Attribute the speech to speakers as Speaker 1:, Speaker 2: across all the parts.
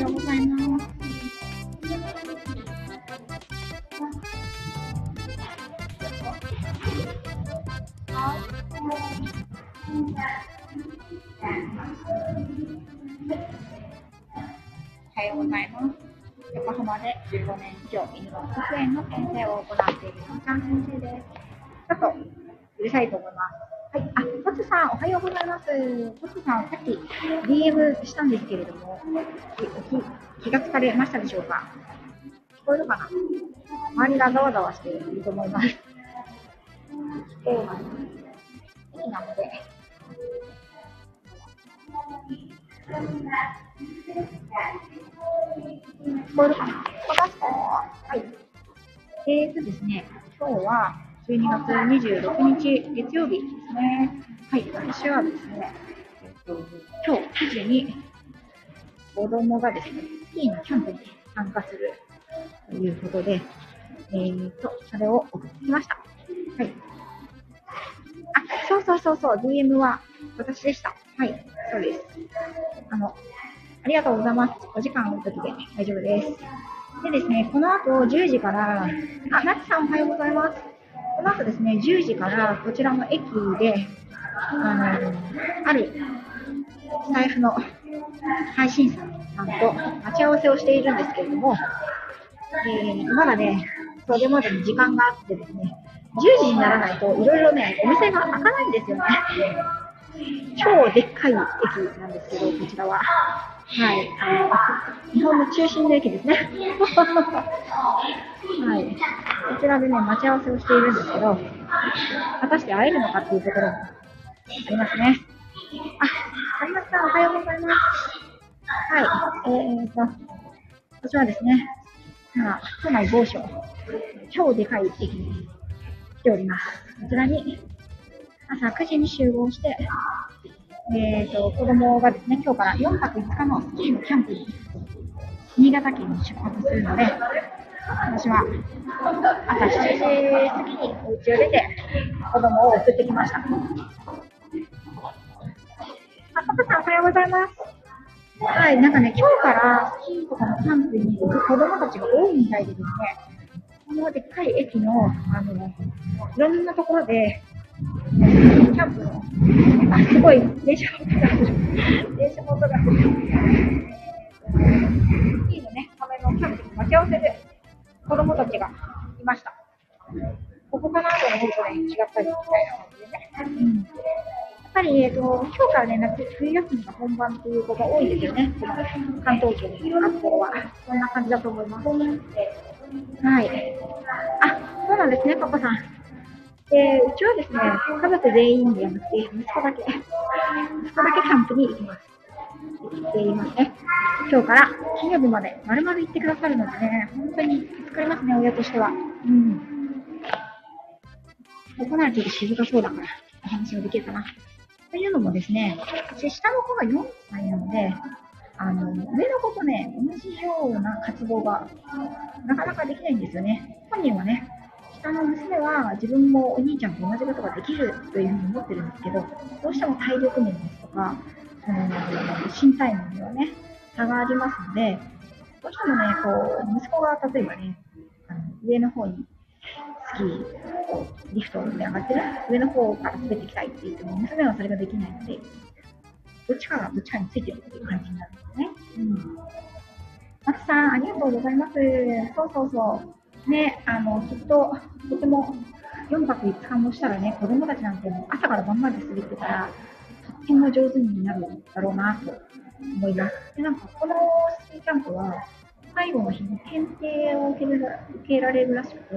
Speaker 1: ようござトツさん、さっき DM したんですけれども、き気がつかれましたでしょうか？聞こえるかな？周りがざわざわしていると思います。そうなんです。駅なので。聞こえるかな？聞こえますかはい。えーとですね、今日は12月26日月曜日ですね。はい、私はですね、今日9時に子供がですね、スキーのキャンプに参加するということで、えーと、それを送ってきました。はい。あ、そうそうそうそう、DM は私でした。はい、そうです。あの、ありがとうございます。お時間ある時で大丈夫です。でですね、この後10時から、あ、なちさんおはようございます。この後ですね、10時からこちらの駅で、あの、あるスタイフの配信者さんと待ち合わせをしているんですけれども、えー、まだね、それまでに時間があってですね、10時にならないといろいろね、お店が開かないんですよね。超でっかい駅なんですけど、こちらは。はい。あの日本の中心の駅ですね。はい。こちらでね、待ち合わせをしているんですけど、果たして会えるのかっていうところもありますね。あ、ありました。おはようございます。はい。えーと、こちらはですね、今、都内某所、超でかい駅に来ております。こちらに、朝9時に集合して、えーと、子供がですね、今日から4泊5日のスキーのキャンプに、新潟県に出発するので、私は朝7時過ぎにお家を出て、子供を送ってきました。あ、パパさんおはようございます。はい、なんかね、今日からスキーとかのキャンプに行く子供たちが多いみたいでですね、このでっかい駅の、あの、いろんなところで、キャンプの、あ、すごい、電車の音が。電車の音が。スキーのね、ためのキャンプに待ち合わせで子供たちがいました。ここかなと思うとね、違ったりみたいな感じでね。うんぱり、えっ、と、今日からね、夏、冬休みが本番っていう子が多いですよね。この関東圏の学校は。そんな感じだと思います。はい。あ、そうなんですね、パパさん。で、うちはですね、家族全員ではなくて、息子だけ、息子だけキャンプに行きます。行っていますね。今日から金曜日まで丸々行ってくださるのでね、本当に助かりますね、親としては。うん。ここならちょっと静かそうだから、お話ができるかな。というのもですね、私下の子が4歳なので、あの、上の子とね、同じような活動がなかなかできないんですよね。本人はね、下の娘は自分もお兄ちゃんと同じことができるというふうに思ってるんですけど、どうしても体力面ですとか、その身体面ではね、差がありますので、どうしてもね、こう、息子が例えばね、あの上の方にスキーリフトで上がってる上の方から滑ってきたいって言っても、娘はそれができないので、どっちかがどっちかについてるっていう感じになるんですね。うん。松さん、ありがとうございます。そうそうそう。ね、あの、きっと、とても、4泊5日もしたらね、子供たちなんてもう朝から晩まで滑ってたら、とっても上手になるだろうなと思います。で、なんか、このスキーキャンプは、最後の日に検定を受ける受けられるらしくて、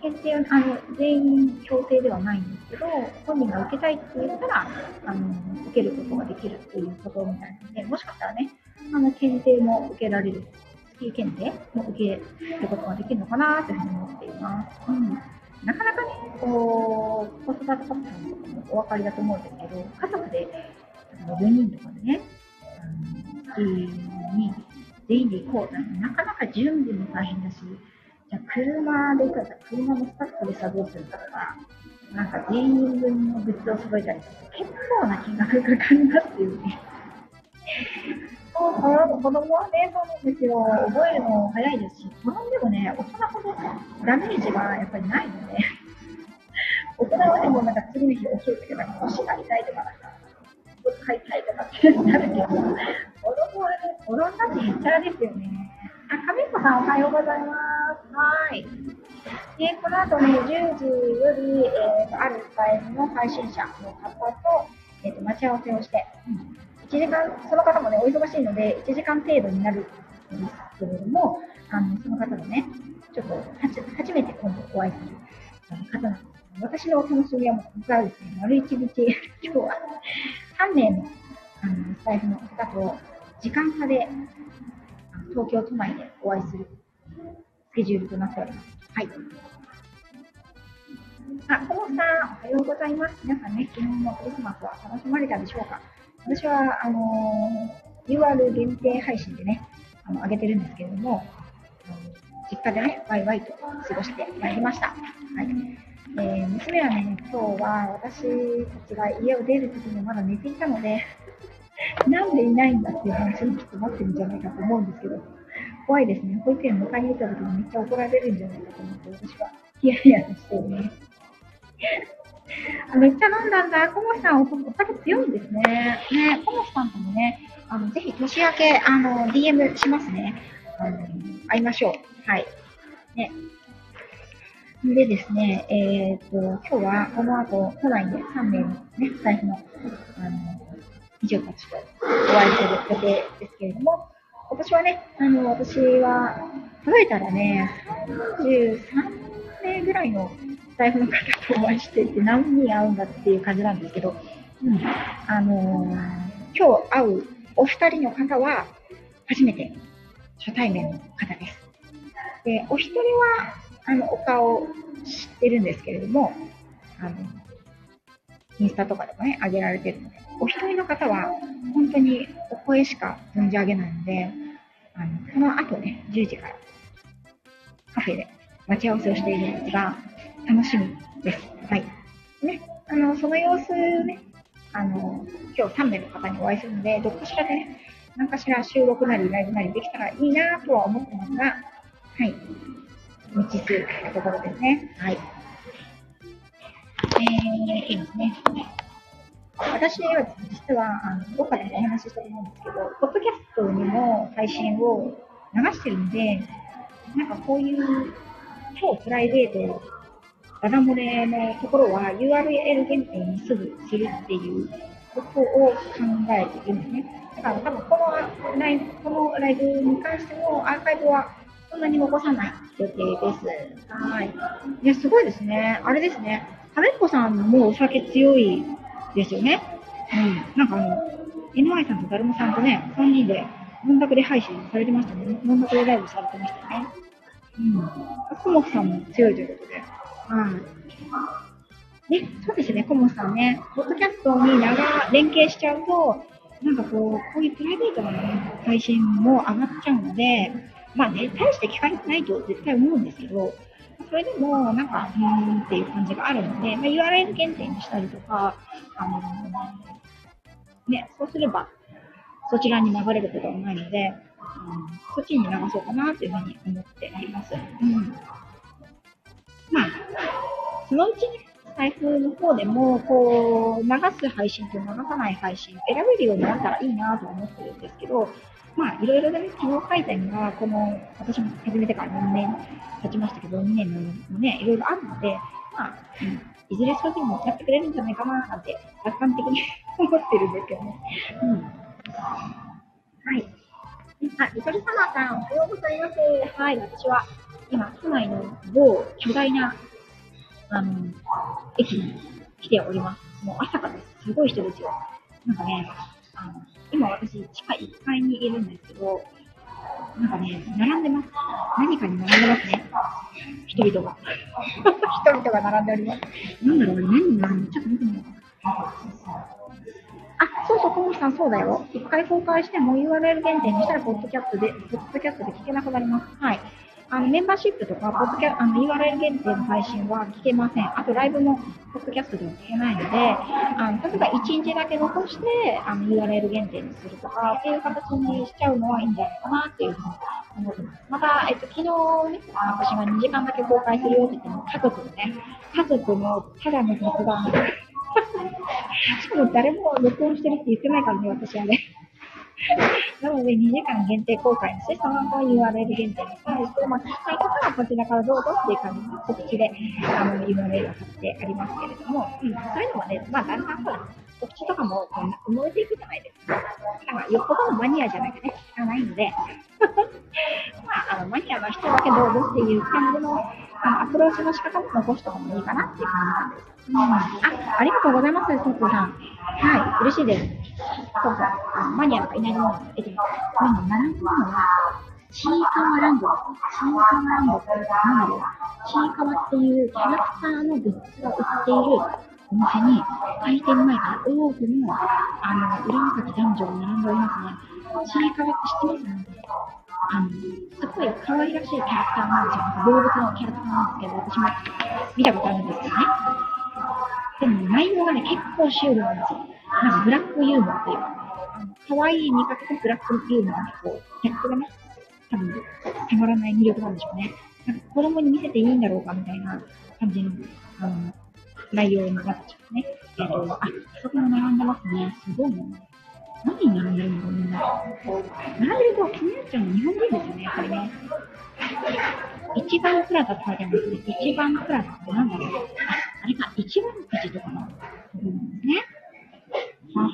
Speaker 1: 検定はあの全員強制ではないんですけど、本人が受けたいって言ったら、あの受けることができるっていうことみたいなので、もしかしたらね、あの検定も受けられる、スキー検定も受けることができるのかなというふうに思っています。うん、なかなかね、こう、子育てパパさんとかもお分かりだと思うんですけど、家族で4人とかでね、あのスキーに全員で行こうなんてなかなか準備も大変だし、じゃ車で行ったら車のスタッフで作業するんだとか、なんか全員分のグッズを揃えたりとか、結構な金額がかかりますよね。そ子供はね、そうなんですよ。覚えるの早いですし、転んでもね、大人ほどダメージはやっぱりないので、大人はでもなんか次の日起きるときは腰が痛いとか、なんか、買いたいとかってなるけど、子供はね、転んだって言ったらですよね。あ、亀子さんおはようございます。はい。で、この後ね、10時より、えー、あるスタイルの配信者の方と、えーと、待ち合わせをして、1時間、その方もね、お忙しいので、1時間程度になるんですけれども、あのその方のね、ちょっと初めて今度お会いする方なんです。私のお楽しみはもう、実はですね、丸一日、今日は3名のあのスタイルの方と時間差で東京都内でお会いするスケジュールとなっております。はい。あ、ともさん、おはようございます。皆さんね、昨日のクリスマスは楽しまれたでしょうか？私は、あのー、UR 限定配信でね、あの、上げてるんですけれども、実家でね、ワイワイと過ごしてまいりました。はい。えー、娘はね、今日は私たちが家を出るときにまだ寝ていたので、なんでいないんだっていう話にきっとなってるんじゃないかと思うんですけど、怖いですね。保育園迎えに行った時にめっちゃ怒られるんじゃないかと思って、私はヒヤヒヤしてるね。めっちゃ飲んだんだ。コモさん、お酒強いんですね。ね、コモさんともね、あの、ぜひ年明け、あの、DM しますね。あの、会いましょう。はい。ね。でですね、えっ、ー、と、今日はこの後、都内で3名のね、財布の、あの、美女たちとお会いする予定ですけれども、今年はね、あの、私は、数えたらね、33名ぐらいのスタイフの方とお会いしていて、何人会うんだっていう感じなんですけど、うん、あのー、今日会うお二人の方は、初めて初対面の方です。で、お一人は、あの、お顔知ってるんですけれども、あの、インスタとかでもね、上げられてるので、お一人の方は、本当にお声しか存じ上げないので、あの、この後ね、10時からカフェで待ち合わせをしているんですが、楽しみです。はい。ね、あの、その様子ね、あの、今日3名の方にお会いするので、どっかしらでね、何かしら収録なりライブなりできたらいいなとは思ってますが、はい。未知数なところですね。はい。えー、いいですね。私は実は、あの、どっかでお話ししたと思うんですけど、ポッドキャストにも配信を流してるんで、なんかこういう超プライベート、ダダ漏れのところは URL 限定にすぐするっていうことを考えているんですね。だから多分このライブ、このライブに関してもアーカイブはそんなに残さない予定です。はい。いや、すごいですね。あれですね。タメっこさんもお酒強いですよね。うん。なんかあの、NY さんとだるまさんとね、3人で、飲んだくで配信されてましたね。飲んだくでライブされてましたね。うん。コモフさんも強いということで。はい。ね、そうですね、コモフさんね。ポッドキャストに長、連携しちゃうと、なんかこう、こういうプライベートな、ね、配信も上がっちゃうので、まあね、大して聞かれてないと絶対思うんですけど、それでも、なんか、うーんっていう感じがあるので、まあ、URL 限定にしたりとか、あのね、そうすれば、そちらに流れることはないので、うん、そっちに流そうかなというふうに思っています。うん。まあ、そのうちね、財布の方でも、こう、流す配信と流さない配信選べるようになったらいいなと思ってるんですけど、まあ、いろいろね、機能改善が、この、私も始めてから2年経ちましたけど、2年のね、いろいろあるので、まあ、うん、いずれそういうふうにやってくれるんじゃないかな、なんて、楽観的に 思ってるんですけどね。うん。はい。あ、ゆとりさまさん、おはようございます。はい、私は、今、都内の某巨大な、あの、駅に来ております。もう朝からすごい人ですよ。なんかね、今私、地下1階にいるんですけど、なんかね、並んでます。何かに並んでますね。人々が。人々が並んでおります。なんだろう、何に並んでちょっと見てみよう。あ、そうそう、コモさん、そうだよ。一回公開しても URL 限定にしたら、ポッドキャストで、ポッドキャストで聞けなくなります。はい。あの、メンバーシップとか、ポッドキャあの、URL 限定の配信は聞けません。あと、ライブも、ポッドキャストでは聞けないので、ばか1日だけ残して、あの URL 限定にするとかっていう形にしちゃうのはいいんじゃないかなっていうふうに思ってます。また、えっと、昨日ね、私が2時間だけ公開するよって言っても、家族のね、家族のただの雑談。しかも誰も録音してるって言ってないからね、私はね。なので、2時間限定公開にして、その後 URL 限定にしたんですけど、まあ、聞きたい方はこちらからどうぞっていう感じの告知で、あの、URL が貼ってありますけれども、うん、そういうのはね、まあ、だんだんほら、告知とかも埋もれていくじゃないですか。だから、よっぽどのマニアじゃなきゃね、聞かないので、まあ、あの、マニアの人だけどうぞっていう感じの、アプローチの仕方も残してもいいかなっていう感じなんです。うん、あ、ありがとうございます、トップさん。はい、嬉しいです。そうそう、あのマニアがいないものえっと、今並んでるのは、ちいかわランド。ちいかわランドって何だろう。ちいかわっていうキャラクターのグッズが売っているお店に、開店前から多くの、あの、浦和崎男女が並んでおりますね。ちいかわって知ってます？あの、すごい可愛らしいキャラクターなんですよ。動物のキャラクターなんですけど、私も見たことあるんですけどね。でも内容がね、結構シュールなんですよ。なんかブラックユーモアっていうか、可愛い見かけとブラックユーモアのこう、ギャップがね、多分、たまらない魅力なんでしょうね。なんか子供に見せていいんだろうかみたいな感じの、あの、内容になってちゃうね。えっ、と、あ、そこも並んでますね。すごいね。何に並んでるんだろう、みんな。並んでると気になっちゃうの日本人ですよね、やっぱりね。一番プラザって書いてあるんですね。一番プラザって何だろう。あ、あれか、一番くじとかの部分ですね。はは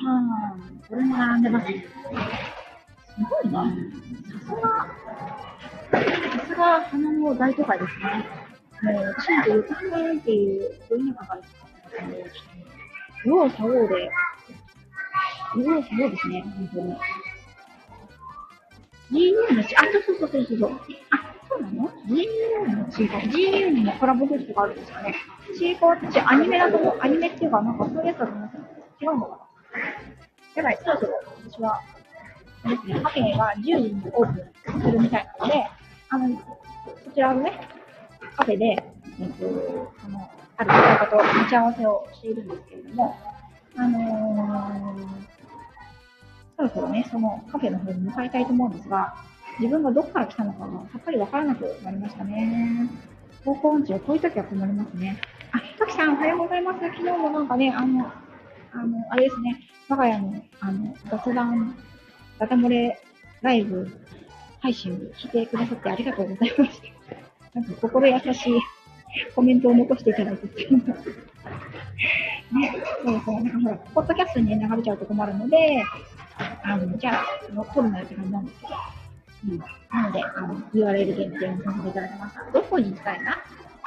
Speaker 1: ー。これも並んでます。すごいね。さすが、さすが花の大都会ですね。もう、私なんて横浜っていう、そういうのがあるんですけど、ちょっと、右往左往で、右往左往ですね、本当に。GU の、あ、そうそうそうそうそう。あ、そうなの ?GU のチーコ。GU にもコラボグッズがあるんですかね。チーコってアニメだと思う。アニメっていうか、なんかそういうやつだと思う違うのかなやばい、そろそろ私は、ですね、カフェが10時にオープンするみたいなので、あの、そちらのね、カフェで、えっと、あの、ある方と待ち合わせをしているんですけれども、あのー、そろそろね、そのカフェの方に向かいたいと思うんですが、自分がどこから来たのかがさっぱりわからなくなりましたね。方向音痴はこういう時は困りますね。あ、トキさんおはようございます。昨日もなんかね、あの、あの、あれですね、我が家の、あの、雑談、ダタ漏れライブ配信を聞いてくださってありがとうございました。なんか心優しいコメントを残していただいてっていうのね、そうそう、なんかほら、ポッドキャストに、流れちゃうと困るので、あの、じゃあ、撮るなよって感じなんですけど、うん。なので、あの、URL 限定にさせていただきました。どこに行きたいな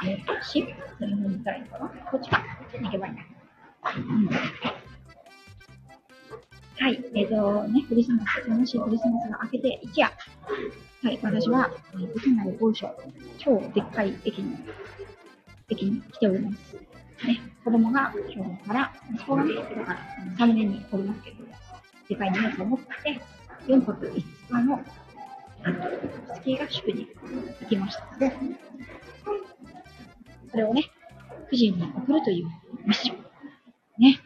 Speaker 1: えっ、と、シップそれに行きたいのかなこっちか。こっちに行けばいいな。うんはい、えっ、ー、とね、クリスマス、楽しいクリスマスが明けて一夜。はい、私は、えー、都内某所、超でっかい駅に、駅に来ております。ね、子供が今日から、息子がね、だから3年におりますけど、でかい荷物を持って、4泊5日の、あの、スキー合宿に行きましたので、それをね、9時に送るというミッション。ね、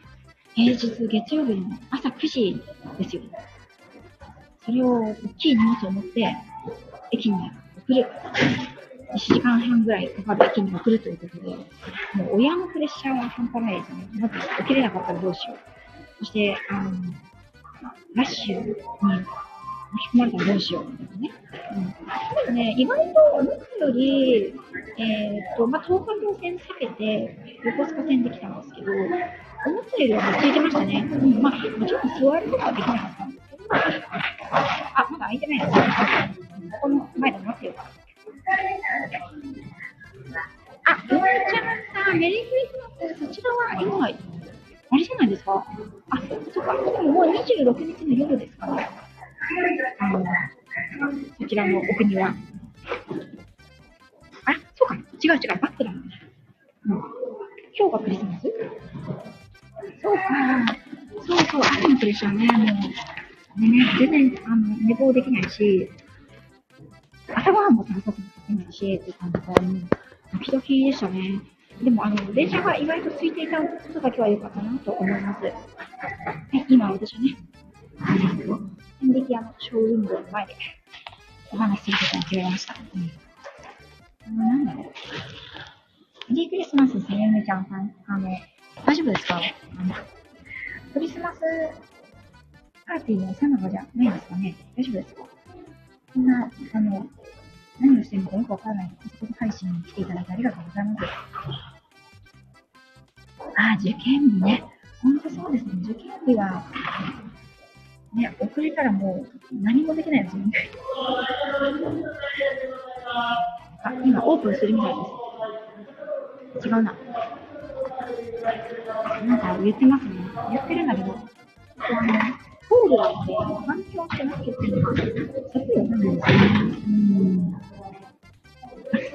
Speaker 1: 平日月曜日の朝9時ですよ。それを大きい荷物を持って駅に送る。1時間半ぐらいかかる駅に送るということで、もう親のプレッシャーは半端ないですね。まず起きれなかったらどうしよう。そして、あの、ラッシュに巻き込まれたらどうしようみたいなね。うん、でもね、意外と思ったより、えっ、ー、と、まあ、東海道線避けて横須賀線で来たんですけど、思ったよりはついてましたね。うん、まあ、もちろん座ることはできなかったんですけど、あ、まだ開いてないですね。ここの前で待ってようかな。あ、うまちゃんさん、メリークリスマス、そちらは今、あれじゃないですか？あ、そっか、でももう26日の夜ですかね。あの、そちらのお国は。あ、そうか、違う違う、バックだもん。うん。今日がクリスマス？そうか。そうそう、朝のプレッシャーね、もう。ね、全然、あの、寝坊できないし、朝ごはんも食べさせなきゃいけないし、って感じで、ドキドキでしたね。でも、あの、電車が意外と空いていたことだけは良かったなと思います。はい今私はね、千匹屋のショーウィンドウの前でお話しすることに決めました。うん。なんだろう。メリークリスマスですね、ゆめちゃんさん。あの、大丈夫ですか？あの、クリスマスパーティーのさなかじゃないですかね大丈夫ですか？こんな、あの、何をしてるのかよくわからないコス配信に来ていただいてありがとうございます。あ、受験日ね。ほんとそうですね。受験日は、ね、遅れたらもう何もできないですよね。あ、今オープンするみたいです。違うな。なんか言ってますね。言ってるんだけど、ホールなので、環境って何言ってるのか、さっぱりわかんないですね。うん。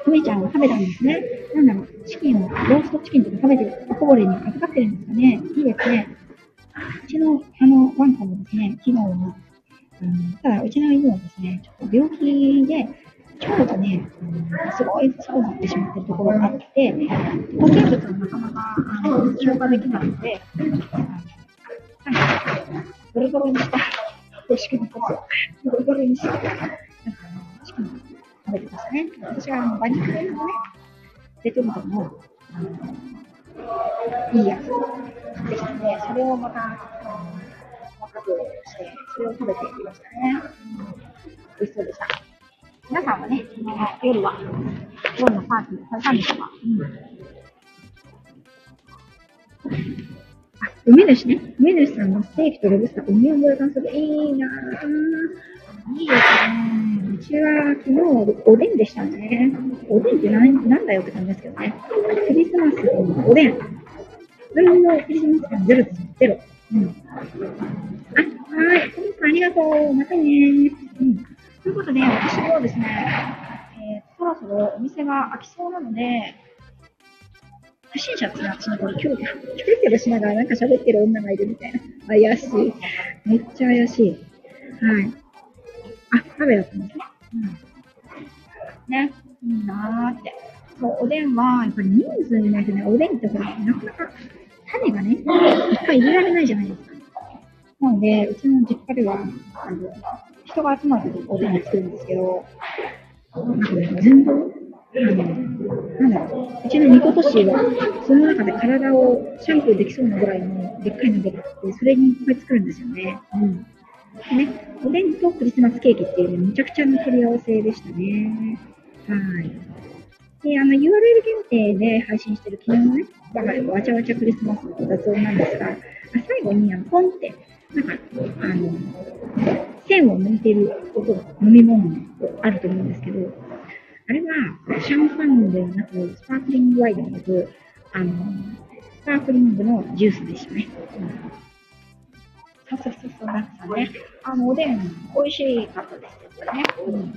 Speaker 1: ふみちゃんは食べたんですね。なんだろう、チキンを、ローストチキンとか食べてる、おこぼれに預かってるんですかね。いいですね。うちの、あの、ワンコもですね、昨日は、うん、ただ、うちの犬はですね、ちょっと病気で、腸がね、うん、すごいそうなってしまってるところがあって、固形物はなかなかあの消化できないので、はい、ボロボロにした、美味しくなったボロボロにした、なんか、チキン食べてましたね。私はあの、馬肉のね、レトルトの、あの、いいやつでしたので、それをまた、あの、細かくして、それを食べていましたね。美味しそうでした。皆さんはね、夜は、夜のパーティーされたんでしょうか、うん、あ、梅主ね。梅主さんのステーキとロブスター、海を盛り感する。いいなぁ。いいですね。ちは昨日おでんでしたね。おでんって何なんだよって感じですけどね。クリスマスのおでん。何のクリスマス感ゼロですゼロ。うん。あ、はい。トムさんありがとう。またねうん。ということで、私もですね、えー、そろそろお店が開きそうなので、不審者ですね、私のこれ、キョロキョロ、キョロキョロしながらなんか喋ってる女がいるみたいな。怪しい。めっちゃ怪しい。はい。あ、鍋だったんですね。うん。ね、いいなーって。そう、おでんは、やっぱり人数いないとね、おでんってほら、なかなか種がね、いっぱい入れられないじゃないですか。なので、うちの実家では、あの、人が集まるとおでん作るんですけど、なんかね、全部、あの、なんだろう、うちのニコトシは、その中で体をシャンプーできそうなぐらいのでっかい鍋があって、それにいっぱい作るんですよね。うん。でね、おでんとクリスマスケーキっていうね、むちゃくちゃな取り合わせでしたね。はい。で、あの、URL 限定で配信してる昨日のね、わちゃわちゃクリスマスの雑音なんですが、あ最後に、あの、ポンって、なんか、あの、線を抜いてる音が飲み物あると思うんですけど、あれはシャンパンではなく、スパークリングワインではなく、あの、スパークリングのジュースでしたね。そうそうそうそう、なんかね、あの、おでん、美味しかったですよ、ね。うん、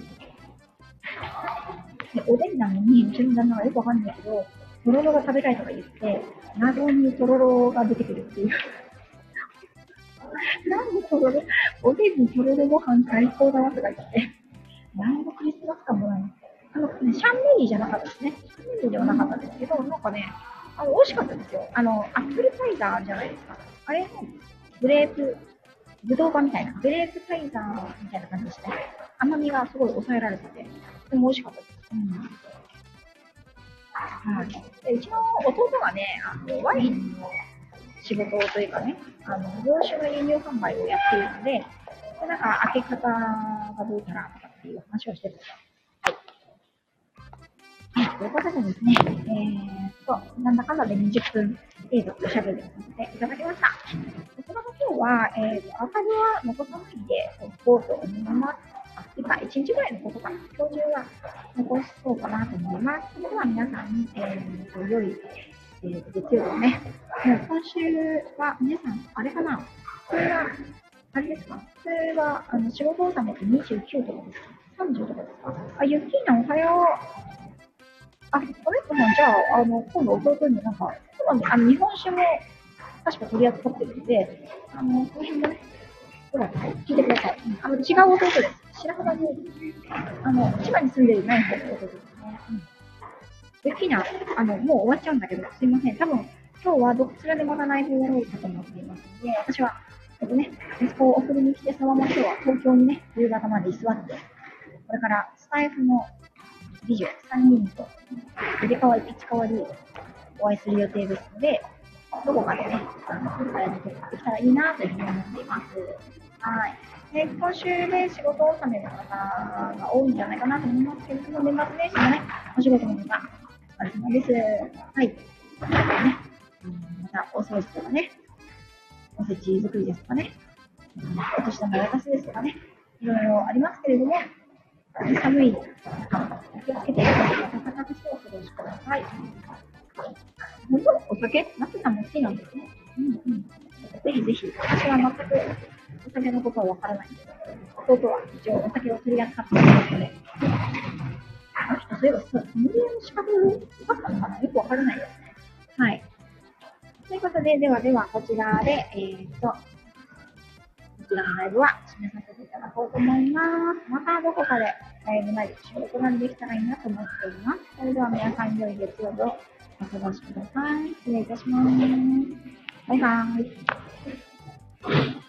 Speaker 1: でおでんなのに、うちの旦那はよくわかんないけど、とろろが食べたいとか言って、謎にとろろが出てくるっていう。なんでとろろ、おでんにとろろご飯最高だわとか言って、何のクリスマス感もない。あの、ね、シャンメリーじゃなかったですね。シャンメリーではなかったんですけど、なんかね、あの、美味しかったですよ。あの、アップルサイダーじゃないですか。あれの、グレープ、ぶどうみたいな、グレープサイダーみたいな感じでして、甘みがすごい抑えられてて、ても美味しかったです。うん。はい。でうちの弟がね、あの、ワインの仕事というかね、あの、洋酒の輸入販売をやっているので、でなんか開け方がどうかなとかっていう話をしてるんですよ。はい。ということでですね、えー、っと、なんだかんだで20分程度おしゃべりさせていただきました。こちらの今日は、えー、アーカイブは残さないでおこうと思います。1日ぐらいのことかな。今日中は残しそうかなと思います。それでは皆さん、えー、と良い、えー、月曜日ね。もう今週は皆さん、あれかな？これは、あれですか？それは、あの、仕事納めて29とかですか ?30 とかですか？あ、ゆっきーなおはよう。あ、お姉さん、じゃあ、あの、今度弟になんか、今度、あの、日本酒も確か取り扱ってるんで、あの、その辺もね、ほら、聞いてください。あの、違う弟です。白浜に、あの、千葉に住んでるない弟ですね。うん。で、きな、あの、もう終わっちゃうんだけど、すいません。多分、今日はどちらでまた内容をやろうかと思っていますので、私は、えっとね、息子を送りに来て、そのまま今日は東京にね、夕方まで居座って、これからスタイフの美女3人と入れ替わり、立ち替わりお会いする予定ですので、どこかでね、あの、会えることができたらいいなというふうに思っています。はい。で、今週で仕事納めの方が多いんじゃないかなと思いますけれども、年末年始もね、お仕事の方、お疲れ様です。はい。ね、またお掃除とかね、おせち作りですとかね、お年玉渡すですとかね、いろいろありますけれども、寒い中、お気をつけて、暖かくしてお過ごしください。本当お酒？ナツさんも好きなんですね。うんうん。ぜひぜひ、私は全くお酒のことはわからないんですけど、弟は一応お酒を取り扱っていますので、あの人、そういえば、ソムリエの資格よかったのかな？よくわからないですね。はい。ということで、ではでは、こちらで、えー、っと、こちらのライブは締めさせていただこうと思います。またどこかでライブなり仕事ができたらいいなと思っております。それでは皆さん良い月曜日をお過ごしください。失礼いたします。バイバイ。